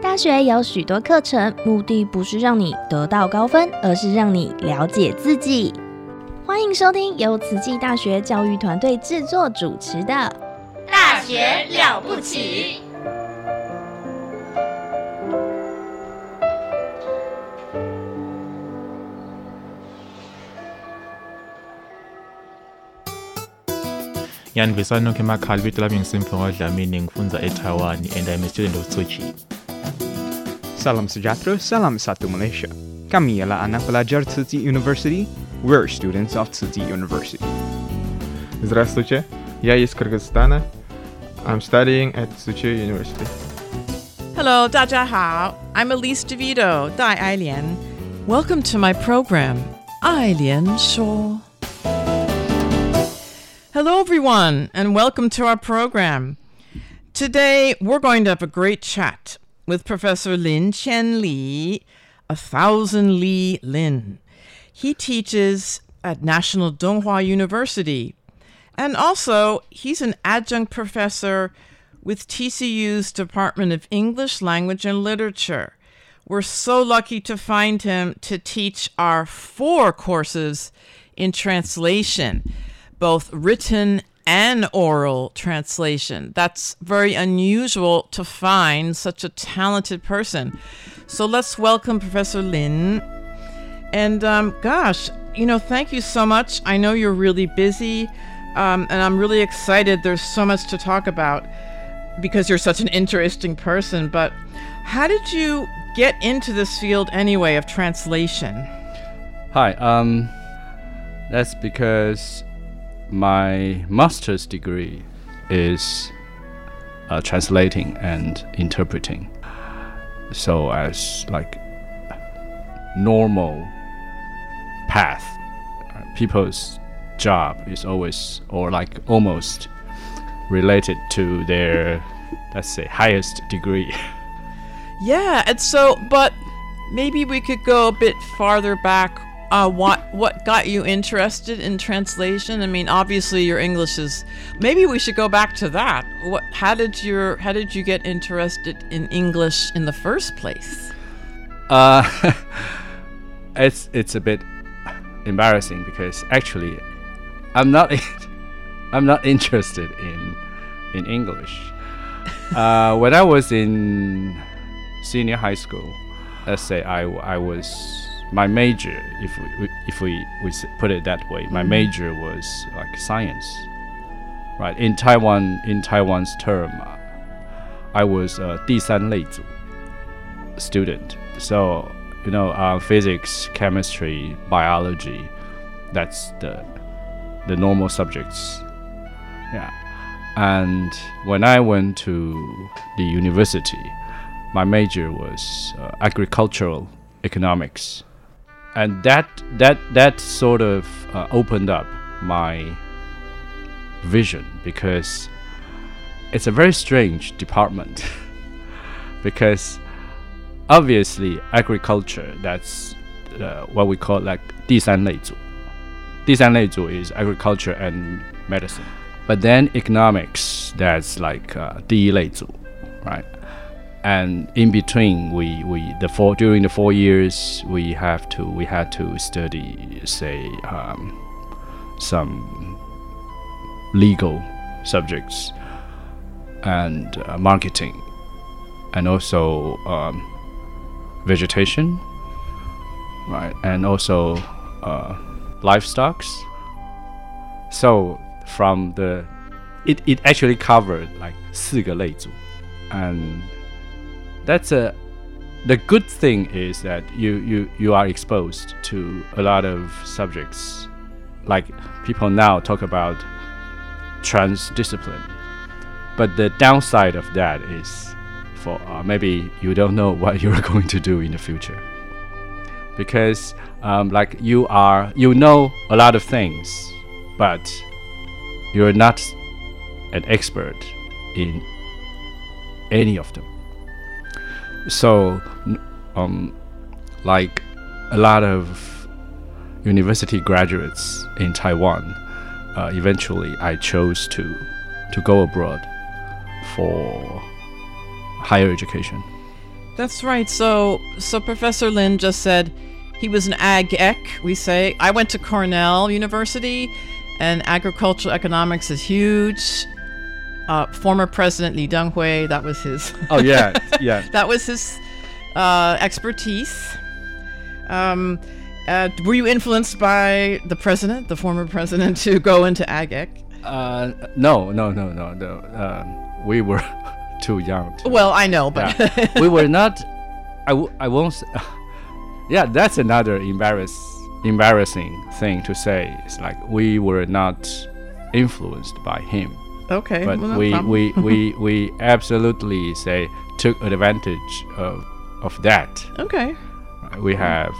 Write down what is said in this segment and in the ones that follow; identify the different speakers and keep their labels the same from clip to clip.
Speaker 1: 大学有许多课程，目的不是让你得到高分，而是让你了解自己。欢迎收听由慈济大学教育团队制作主持的《
Speaker 2: 大学了不起。
Speaker 3: Ngiyanibisani nonke emakhaya libito lami ngisimfungo Dlamini ngifundza eTaiwan and I'm a student of Tsuchi.
Speaker 4: Salam sejahtera, salam satu Malaysia. Kami ialah anak pelajar Tsinghua University. We're students of Tsinghua University.
Speaker 5: Здравствуйте, я из Кыргызстана. I'm studying at Tsinghua University.
Speaker 6: Hello, 大家好. I'm Elise DeVito, Dai Ailian. Welcome to my program, Ailian Shuo. Hello, everyone, and welcome to our program. Today, we're going to have a great chat with Professor Lin Chen Li, a thousand Li Lin. He teaches at National Donghua University, and also he's an adjunct professor with TCU's Department of English Language and Literature. We're so lucky to find him to teach our four courses in translation, both written and oral translation. That's very unusual to find such a talented person. So let's welcome Professor Lin. And um, gosh, you know, thank you so much. I know you're really busy, um, and I'm really excited. There's so much to talk about because you're such an interesting person. But how did you get into this field anyway of translation?
Speaker 7: Hi, um, that's because my master's degree is uh, translating and interpreting. So as like normal path, people's job is always or like almost related to their let's say highest degree.
Speaker 6: Yeah, and so, but maybe we could go a bit farther back. Uh, what what got you interested in translation? I mean, obviously your English is. Maybe we should go back to that. What? How did your How did you get interested in English in the first place?
Speaker 7: Uh, it's it's a bit embarrassing because actually, I'm not I'm not interested in in English. Uh, when I was in senior high school, let's say I, I was my major, if we if we, we s- put it that way, my major was like science, right? In Taiwan, in Taiwan's term, I was a 第三类组 student. So you know, uh, physics, chemistry, biology, that's the the normal subjects. Yeah. And when I went to the university, my major was uh, agricultural economics, and that that that sort of uh, opened up my vision because it's a very strange department because obviously agriculture that's uh, what we call like 第三类组第三类组 is agriculture and medicine but then economics that's like uh, 第一类组 right and in between we, we the four during the four years we have to we had to study say um, some legal subjects and uh, marketing and also um, vegetation right and also uh, livestock so from the it, it actually covered like 四个类组 and that's a the good thing is that you you you are exposed to a lot of subjects. Like people now talk about transdiscipline. But the downside of that is for uh, maybe you don't know what you're going to do in the future. Because um, like you are you know a lot of things, but you're not an expert in any of them. So, um, like a lot of university graduates in Taiwan, uh, eventually I chose to to go abroad for higher education.
Speaker 6: That's right. So, so Professor Lin just said he was an ag ec. We say I went to Cornell University, and agricultural economics is huge. Uh, former President Li Denghui, that was his.
Speaker 7: Oh yeah, yeah.
Speaker 6: that was his uh, expertise. Um, uh, were you influenced by the president, the former president, to go into ag ec?
Speaker 7: Uh, no, no, no, no, no. Um, we were too young. to-
Speaker 6: Well, I know, but
Speaker 7: Yeah. we were not. I, w- I won't. s- yeah, that's another embarrass embarrassing thing to say. It's like we were not influenced by him,
Speaker 6: okay.
Speaker 7: but
Speaker 6: well,
Speaker 7: we, we we we absolutely say took advantage of of that.
Speaker 6: okay.
Speaker 7: We have.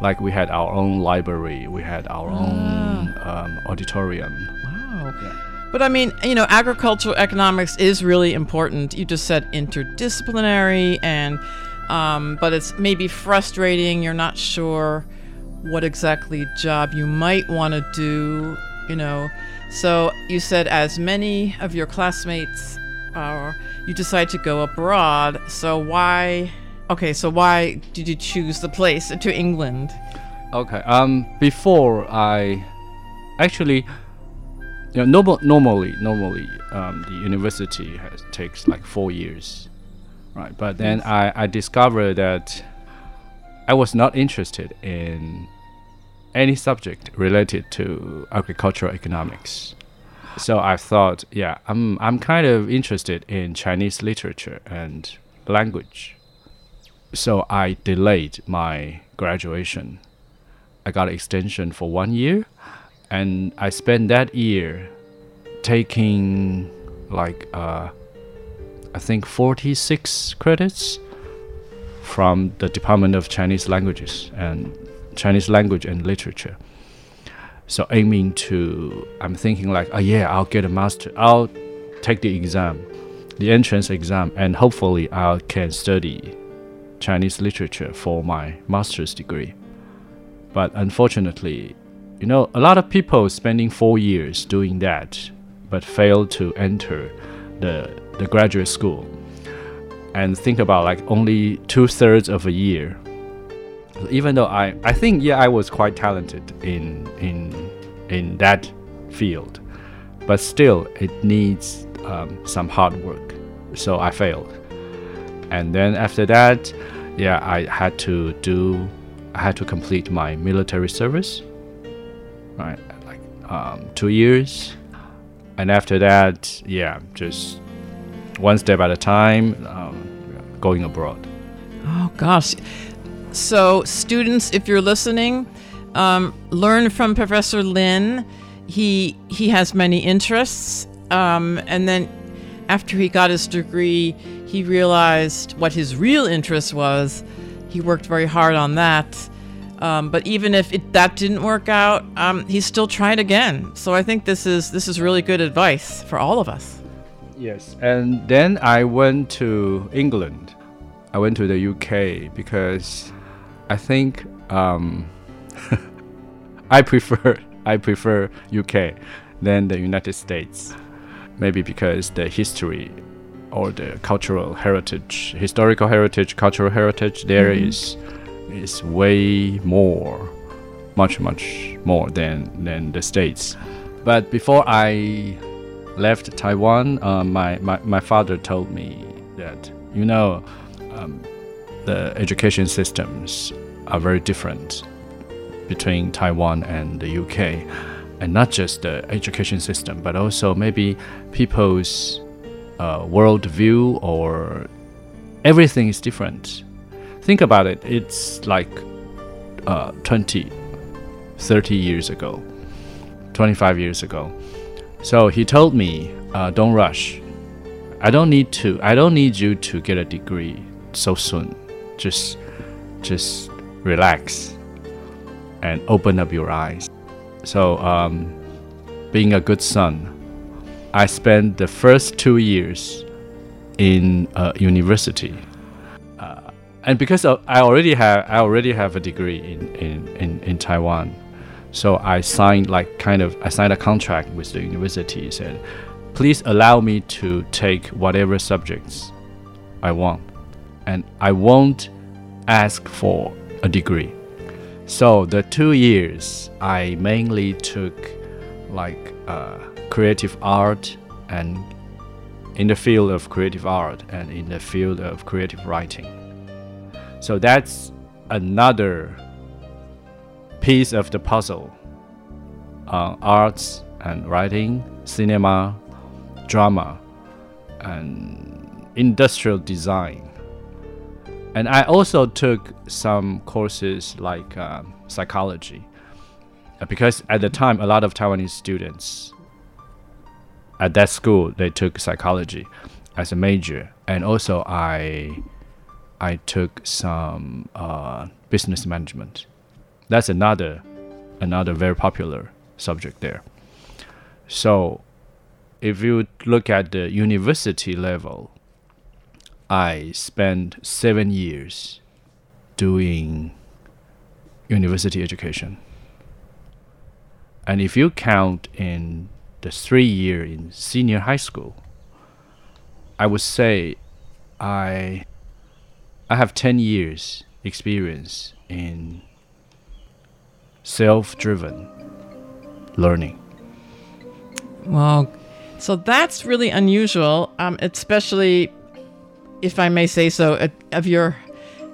Speaker 7: Like we had our own library, we had our
Speaker 6: Ah.
Speaker 7: own um, auditorium.
Speaker 6: Wow. But I mean, you know, agricultural economics is really important. You just said interdisciplinary, and um, but it's maybe frustrating. You're not sure what exactly job you might want to do. You know, so you said as many of your classmates are, you decide to go abroad. So why? Okay, so why did you choose the place to England?
Speaker 7: Okay. Um. Before I, actually, you know, normal, normally, normally, um, the university has takes like four years, right? But then I, I discovered that I was not interested in any subject related to agricultural economics. So I thought, yeah, I'm I'm kind of interested in Chinese literature and language. So I delayed my graduation. I got an extension for one year, and I spent that year taking like uh, I think 46 credits from the Department of Chinese Languages and Chinese Language and Literature. So aiming to, I'm thinking like, oh yeah, I'll get a master. I'll take the exam, the entrance exam, and hopefully I can study Chinese literature for my master's degree. But unfortunately, you know, a lot of people spending four years doing that, but fail to enter the the graduate school. And think about like only two thirds of a year. Even though I, I think yeah I was quite talented in in in that field, but still it needs um, some hard work. So I failed. And then after that, yeah, I had to do I had to complete my military service, right? Like um, two years, and after that, yeah, just one step at a time, um, going abroad.
Speaker 6: Oh gosh. So students, if you're listening, um, learn from Professor Lin. He he has many interests, um, and then after he got his degree, he realized what his real interest was. He worked very hard on that. Um, but even if it, that didn't work out, um, he still tried again. So I think this is this is really good advice for all of us.
Speaker 7: Yes, and then I went to England. I went to the UK because I think um, I prefer I prefer UK than the United States. Maybe because the history or the cultural heritage, historical heritage, cultural heritage there
Speaker 6: Mhm.
Speaker 7: is is way more, much much more than than the states. But before I left Taiwan, uh, my, my my father told me that you know um, the education systems are very different between Taiwan and the UK, and not just the education system, but also maybe people's uh, worldview or everything is different. Think about it. It's like uh, 20, 30 years ago, 25 years ago. So he told me, uh, "Don't rush. I don't need to. I don't need you to get a degree so soon. Just, just relax and open up your eyes. So, um, being a good son, I spent the first two years in a university, uh, and because I already have I already have a degree in, in, in, in Taiwan, so I signed like kind of I signed a contract with the university said, please allow me to take whatever subjects I want, and I won't ask for a degree. So the two years I mainly took like uh, creative art and in the field of creative art and in the field of creative writing. So that's another piece of the puzzle on arts and writing, cinema, drama, and industrial design. And I also took some courses like um, psychology uh, because at the time a lot of Taiwanese students at that school they took psychology as a major, and also I I took some uh, business management. That's another another very popular subject there. So if you look at the university level, I spent seven years doing university education. And if you count in the three year in senior high school, I would say I I have ten years experience in self driven learning.
Speaker 6: Well, so that's really unusual, um, especially if I may say so, of your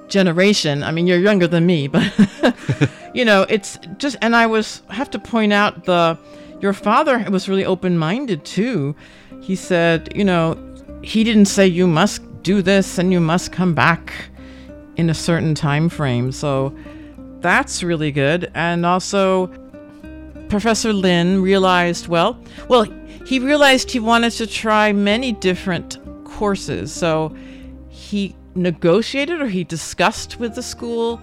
Speaker 6: generation. I mean, you're younger than me, but you know, it's just. And I was have to point out the your father was really open-minded too. He said, you know, he didn't say you must do this and you must come back in a certain time frame. So that's really good. And also, Professor Lin realized, well, well, he realized he wanted to try many different courses. So he negotiated or he discussed with the school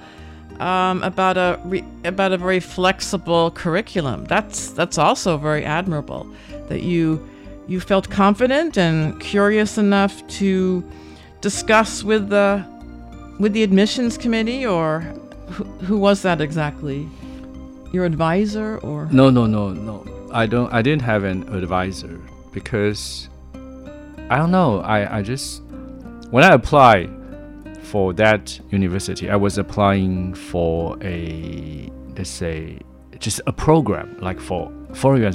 Speaker 6: um, about a re- about a very flexible curriculum. That's that's also very admirable that you you felt confident and curious enough to discuss with the with the admissions committee or who, who was that exactly? Your advisor or
Speaker 7: No, no, no, no. I don't I didn't have an advisor because I don't know. I I just when I applied for that university, I was applying for a let's say just a program like for foreign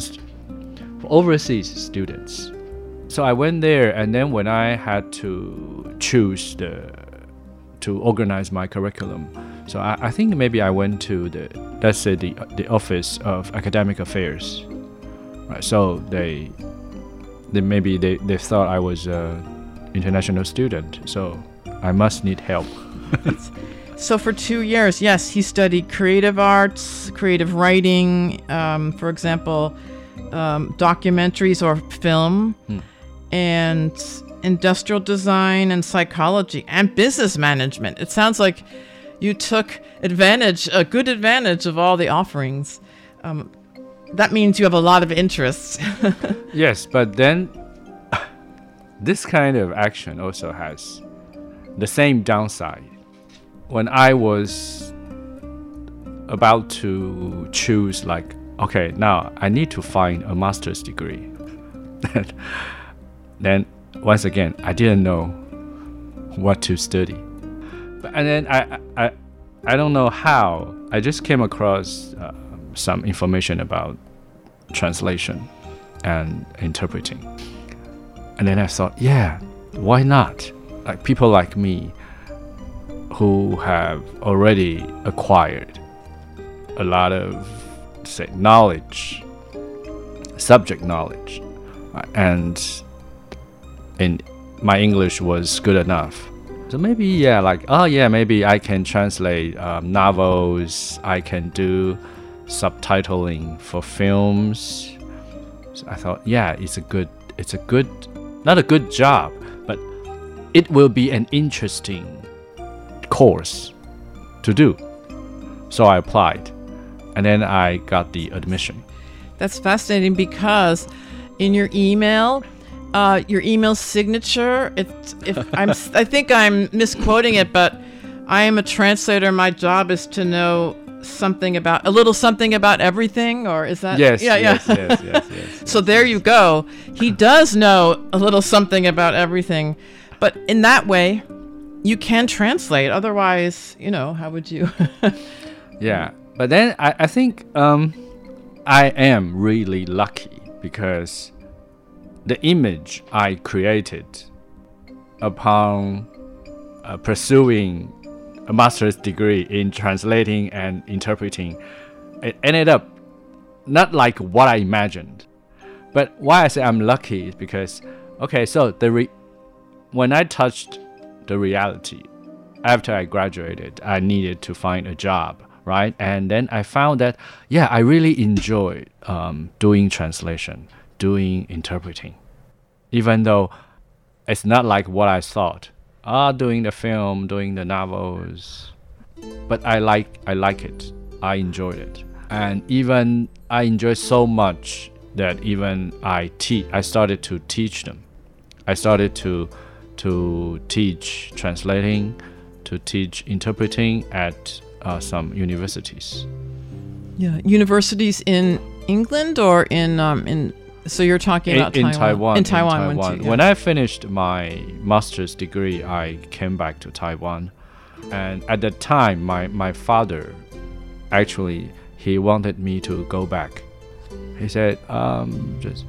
Speaker 7: for overseas students. So I went there, and then when I had to choose the to organize my curriculum, so I, I think maybe I went to the let's say the the office of academic affairs. Right. So they they maybe they, they thought I was a international student. So I must need help.
Speaker 6: so for two years, yes, he studied creative arts, creative writing, um, for example, um, documentaries or film,
Speaker 7: Hmm.
Speaker 6: and industrial design and psychology and business management. It sounds like you took advantage, a good advantage of all the offerings. Um, that means you have a lot of interests.
Speaker 7: yes, but then this kind of action also has the same downside. When I was about to choose, like, okay, now I need to find a master's degree, then once again, I didn't know what to study. And then I, I, I don't know how, I just came across uh, some information about translation and interpreting. And then I thought, yeah, why not? Like people like me who have already acquired a lot of say knowledge, subject knowledge, and in my English was good enough. So maybe yeah, like oh yeah, maybe I can translate um, novels. I can do subtitling for films. So I thought yeah, it's a good, it's a good, not a good job, but it will be an interesting course to do. So I applied, and then I got the admission.
Speaker 6: That's fascinating because in your email, uh, your email signature, it's if I'm I think I'm misquoting it, but I am a translator. My job is to know something about a little something about everything, or is that
Speaker 7: Yes,
Speaker 6: Yeah,
Speaker 7: yes,
Speaker 6: yeah.
Speaker 7: yes, yes, yes,
Speaker 6: so there you go. He does know a little something about everything, but in that way, you can translate. Otherwise, you know, how would you?
Speaker 7: Yeah, but then I, I think um, I am really lucky because the image I created upon uh, pursuing a master's degree in translating and interpreting, it ended up not like what I imagined. But why I say I'm lucky is because, okay, so the re- when I touched the reality after I graduated, I needed to find a job, right? And then I found that, yeah, I really enjoy um, doing translation, doing interpreting, even though it's not like what I thought. Ah, doing the film, doing the novels, but I like I like it. I enjoyed it, and even I enjoy so much that even I teach. I started to teach them. I started to to teach translating, to teach interpreting at uh, some universities.
Speaker 6: yeah, universities in England or in um in. So you're talking
Speaker 7: in,
Speaker 6: about
Speaker 7: in
Speaker 6: Taiwan.
Speaker 7: Taiwan.
Speaker 6: In Taiwan. when
Speaker 7: Taiwan.
Speaker 6: yeah.
Speaker 7: When I finished my master's degree, I came back to Taiwan, and at that time, my my father, actually, he wanted me to go back. He said, um, "Just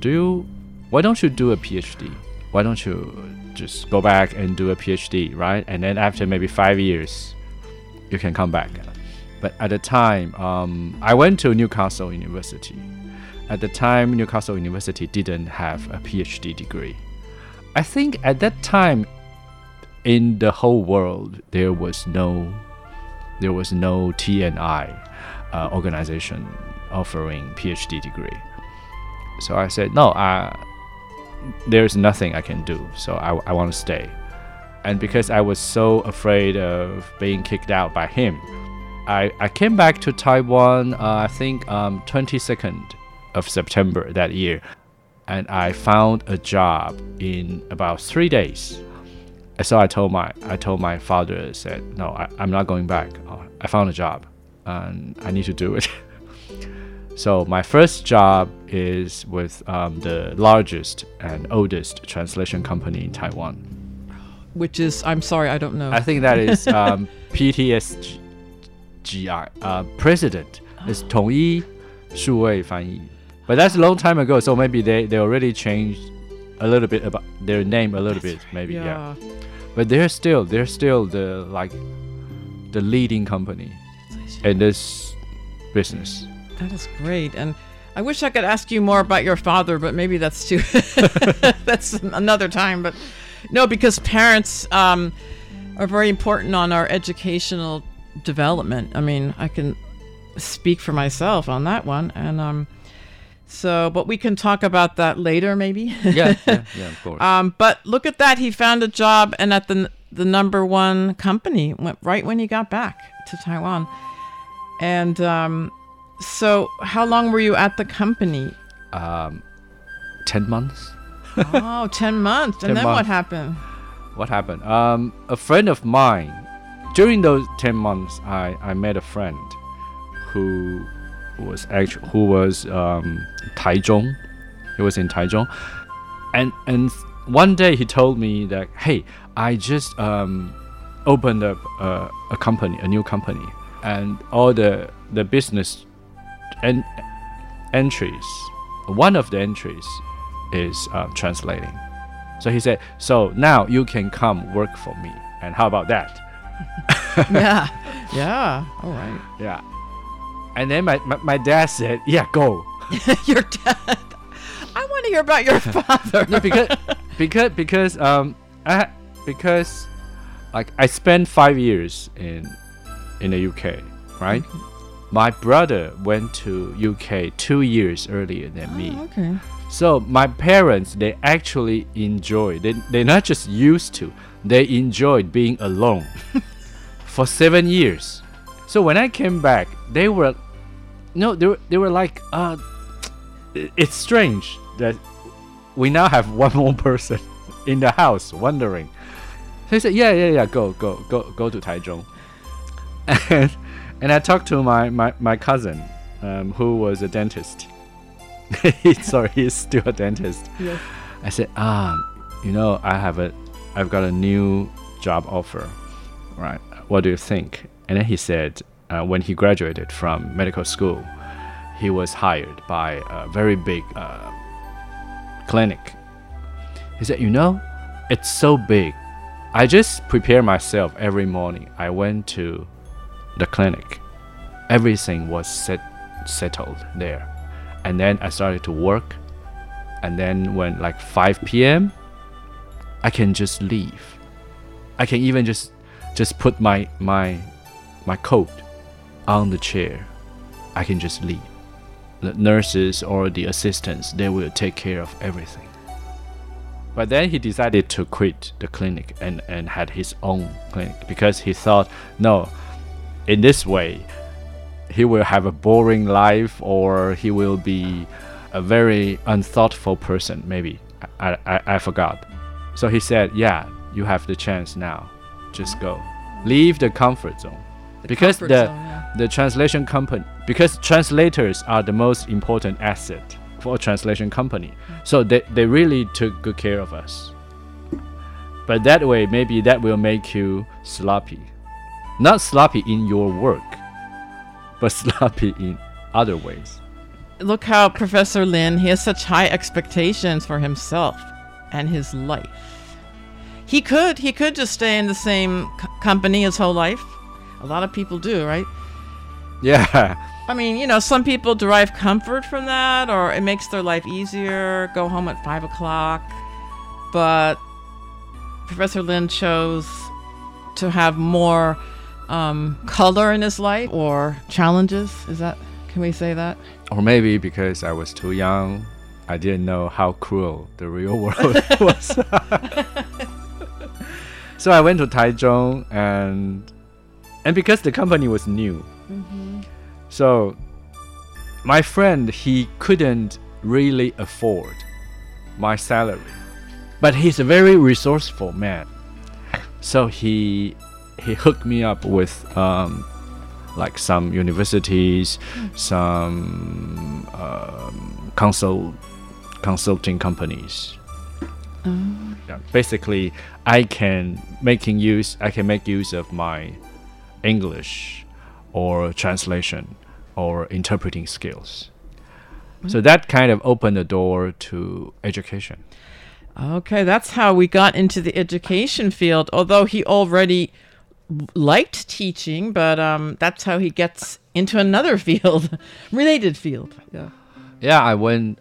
Speaker 7: do you? Why don't you do a PhD? Why don't you just go back and do a PhD, right? And then after maybe five years, you can come back." But at the time, um, I went to Newcastle University. At the time, Newcastle University didn't have a PhD degree. I think at that time, in the whole world, there was no, there was no TNI uh, organization offering PhD degree. So I said, no, uh, there's nothing I can do. So I, I want to stay. And because I was so afraid of being kicked out by him, I, I came back to Taiwan, uh, I think um, 22nd of September that year. And I found a job in about three days. And so I told my I told my father, I said, no, I, I'm not going back. Uh, I found a job and I need to do it. so my first job is with um, the largest and oldest translation company in Taiwan.
Speaker 6: Which is, I'm sorry, I don't know.
Speaker 7: I think that is um, PTSGI. Uh, president is 统一数位翻译. but that's a long time ago, so maybe they, they already changed a little bit about their name a little bit, maybe yeah.
Speaker 6: Yeah.
Speaker 7: But they're still they're still the like the leading company in this business.
Speaker 6: That is great. And I wish I could ask you more about your father, but maybe that's too that's another time. But no, because parents um, are very important on our educational development. I mean, I can speak for myself on that one. And um so but we can talk about that later maybe.
Speaker 7: Yeah, yeah, yeah, of course.
Speaker 6: Um, but look at that. He found a job and at the the number one company went right when he got back to Taiwan. And um, so, how long were you at the company?
Speaker 7: Um, ten months.
Speaker 6: oh, 10 months. And
Speaker 7: 10
Speaker 6: then what happened?
Speaker 7: What happened? Um, a friend of mine. During those ten months, I I met a friend who was actually who was um, Taichung. He was in Taichung, and and one day he told me that hey, I just um, opened up a, a company, a new company, and all the the business en- entries. One of the entries is um, translating. So he said, so now you can come work for me. And how about that?
Speaker 6: yeah. Yeah. All right.
Speaker 7: Yeah. And then my, my, my dad said, yeah, go.
Speaker 6: your dad. I want to hear about your father.
Speaker 7: no, because because because um I because like I spent five years in in the UK, right? My brother went to UK two years earlier than me.
Speaker 6: Oh, okay.
Speaker 7: So my parents they actually enjoy they they're not just used to they enjoyed being alone for seven years. So when I came back, they were, no, they were, they were like, uh, it's strange that we now have one more person in the house wondering. So he said, yeah, yeah, yeah, go, go, go, go to Taichung. And, and I talked to my, my, my cousin, um, who was a dentist. Sorry, he's still a dentist.
Speaker 6: Yes.
Speaker 7: I said, ah, you know, I have a, I've got a new job offer, right? What do you think? And then he said, uh, when he graduated from medical school, he was hired by a very big uh, clinic. He said, you know, it's so big. I just prepare myself every morning. I went to the clinic. Everything was set, settled there. And then I started to work and then when like 5 p.m i can just leave i can even just just put my my my coat on the chair. I can just leave. The nurses or the assistants they will take care of everything. But then he decided to quit the clinic and and had his own clinic because he thought no in this way he will have a boring life or he will be a very unthoughtful person maybe. I, I, I forgot. So he said yeah you have the chance now. Just go. Leave the comfort zone because the
Speaker 6: zone, yeah.
Speaker 7: the translation company because translators are the most important asset for a translation company mm. so they, they really took good care of us but that way maybe that will make you sloppy not sloppy in your work but sloppy in other ways
Speaker 6: Look how Professor Lin, he has such high expectations for himself and his life. He could, he could just stay in the same c- company his whole life. A lot of people do, right?
Speaker 7: yeah
Speaker 6: I mean, you know, some people derive comfort from that, or it makes their life easier, go home at five o'clock. But Professor Lin chose to have more um, color in his life or challenges. Is that, can we say that?
Speaker 7: Or maybe because I was too young, I didn't know how cruel the real world was. so I went to Taichung and and because the company was new. So my friend he couldn't really afford my salary. But he's a very resourceful man. So he he hooked me up with um, like some universities, some um, consult consulting companies. Yeah, basically, I can making use. I can make use of my English or translation or interpreting skills. So that kind of opened the door to education.
Speaker 6: Okay, that's how we got into the education field. Although he already liked teaching, but um, that's how he gets into another field, related field. Yeah.
Speaker 7: Yeah, I went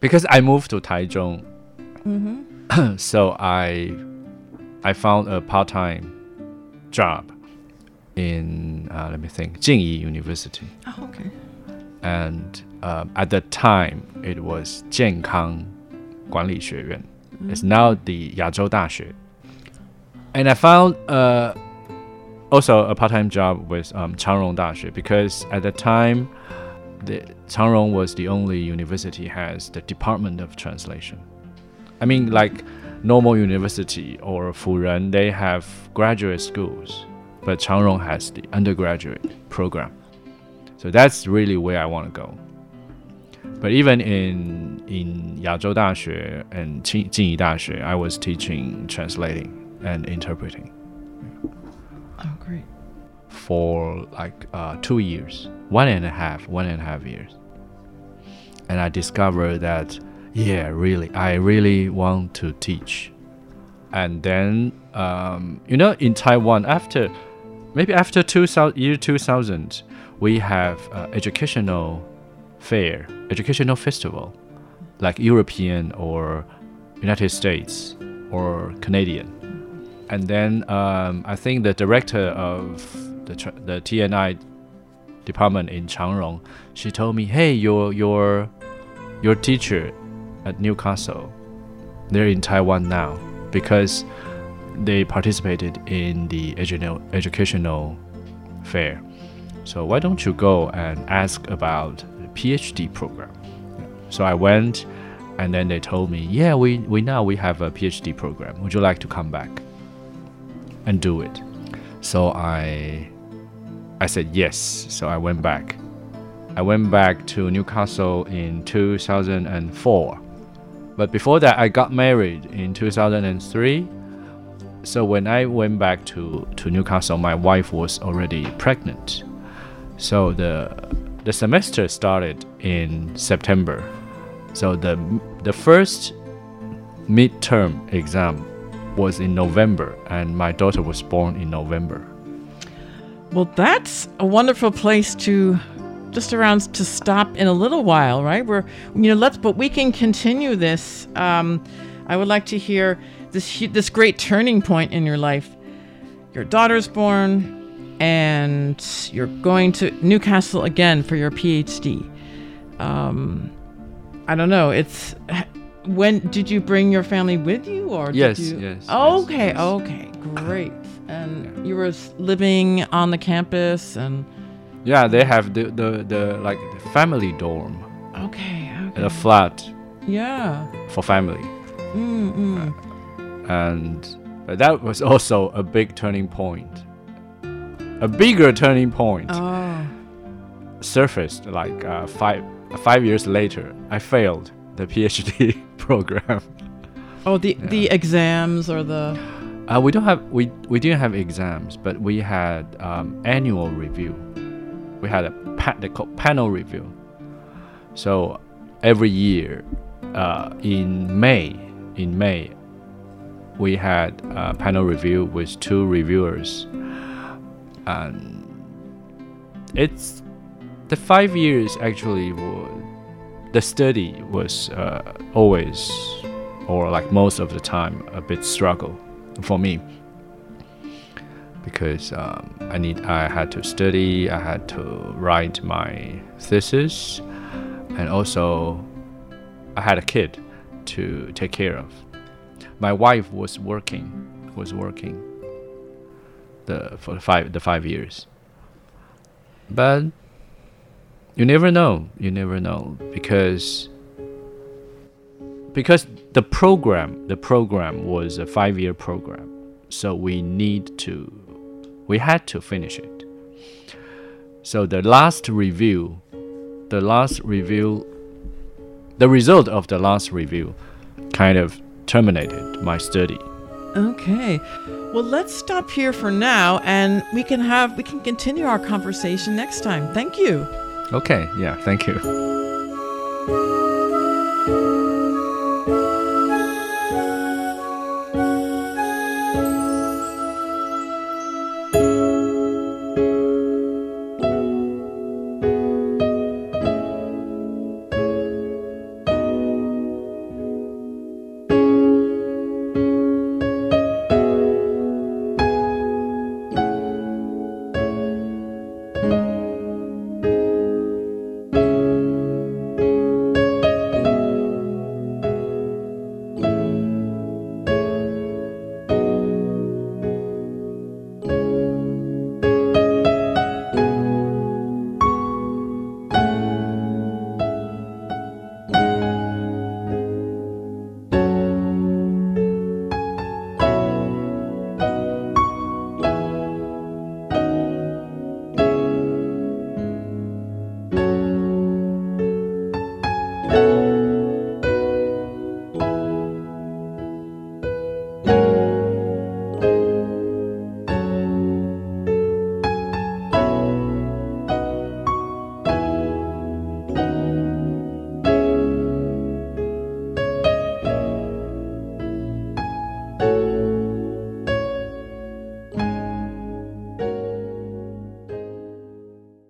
Speaker 7: because I moved to Taichung. so I I found a part-time job in uh, let me think, Jingyi University.
Speaker 6: Oh, okay.
Speaker 7: And um, at that time, it was Jiankang Guanli Yuan. It's mm. now the Yazhou Daxue. And I found uh, also a part-time job with um, Changrong Daxue because at that time, the Changrong was the only university has the department of translation. I mean, like normal university or Furen, they have graduate schools but Changrong has the undergraduate program. So that's really where I want to go. But even in in Yazhou and Jingyi Daxue, I was teaching translating and interpreting.
Speaker 6: Oh, great.
Speaker 7: For like uh, two years, one and a half, one and a half years. And I discovered that, yeah, really, I really want to teach. And then, um, you know, in Taiwan, after maybe after 2000, year 2000, we have uh, educational fair, educational festival, like European or United States or Canadian. And then um, I think the director of the the TNI department in Changrong, she told me, "Hey, your your your teacher at Newcastle, they're in Taiwan now because they participated in the educational fair." So why don't you go and ask about the PhD program? So I went, and then they told me, yeah, we, we now we have a PhD program. Would you like to come back and do it? So I I said yes. So I went back. I went back to Newcastle in 2004. But before that, I got married in 2003. So when I went back to, to Newcastle, my wife was already pregnant. So the the semester started in September. So the the first midterm exam was in November, and my daughter was born in November.
Speaker 6: Well, that's a wonderful place to just around to stop in a little while, right? We're, you know, let's, but we can continue this. Um, I would like to hear this this great turning point in your life. Your daughter's born, and you're going to Newcastle again for your PhD. Um, I don't know. It's when did you bring your family with you, or
Speaker 7: yes,
Speaker 6: did you?
Speaker 7: yes.
Speaker 6: Okay,
Speaker 7: yes,
Speaker 6: okay, great. And you were living on the campus, and
Speaker 7: Yeah, they have the the, the like the family dorm,
Speaker 6: okay, okay.
Speaker 7: a flat
Speaker 6: yeah.
Speaker 7: for family,
Speaker 6: Mm, mm.
Speaker 7: And but that was also a big turning point. A bigger turning point
Speaker 6: Oh,
Speaker 7: surfaced like uh, five five years later. I failed the PhD program.
Speaker 6: oh, the the exams or the
Speaker 7: Uh, we don't have we we didn't have exams, but we had um, annual review. We had a pa- they call panel review. So every year, uh, in May, in May, we had a panel review with two reviewers, and it's the five years actually the study was uh, always or like most of the time a bit struggle for me. Because um, I need I had to study I had to write my thesis and also I had a kid to take care of my wife was working was working the for the five the five years. But you never know you never know because because the program the program was a five year program so we need to we had to finish it. So the last review the last review the result of the last review kind of terminated my study
Speaker 6: Okay. Well, let's stop here for now and we can have we can continue our conversation next time. Thank you.
Speaker 7: okay yeah thank you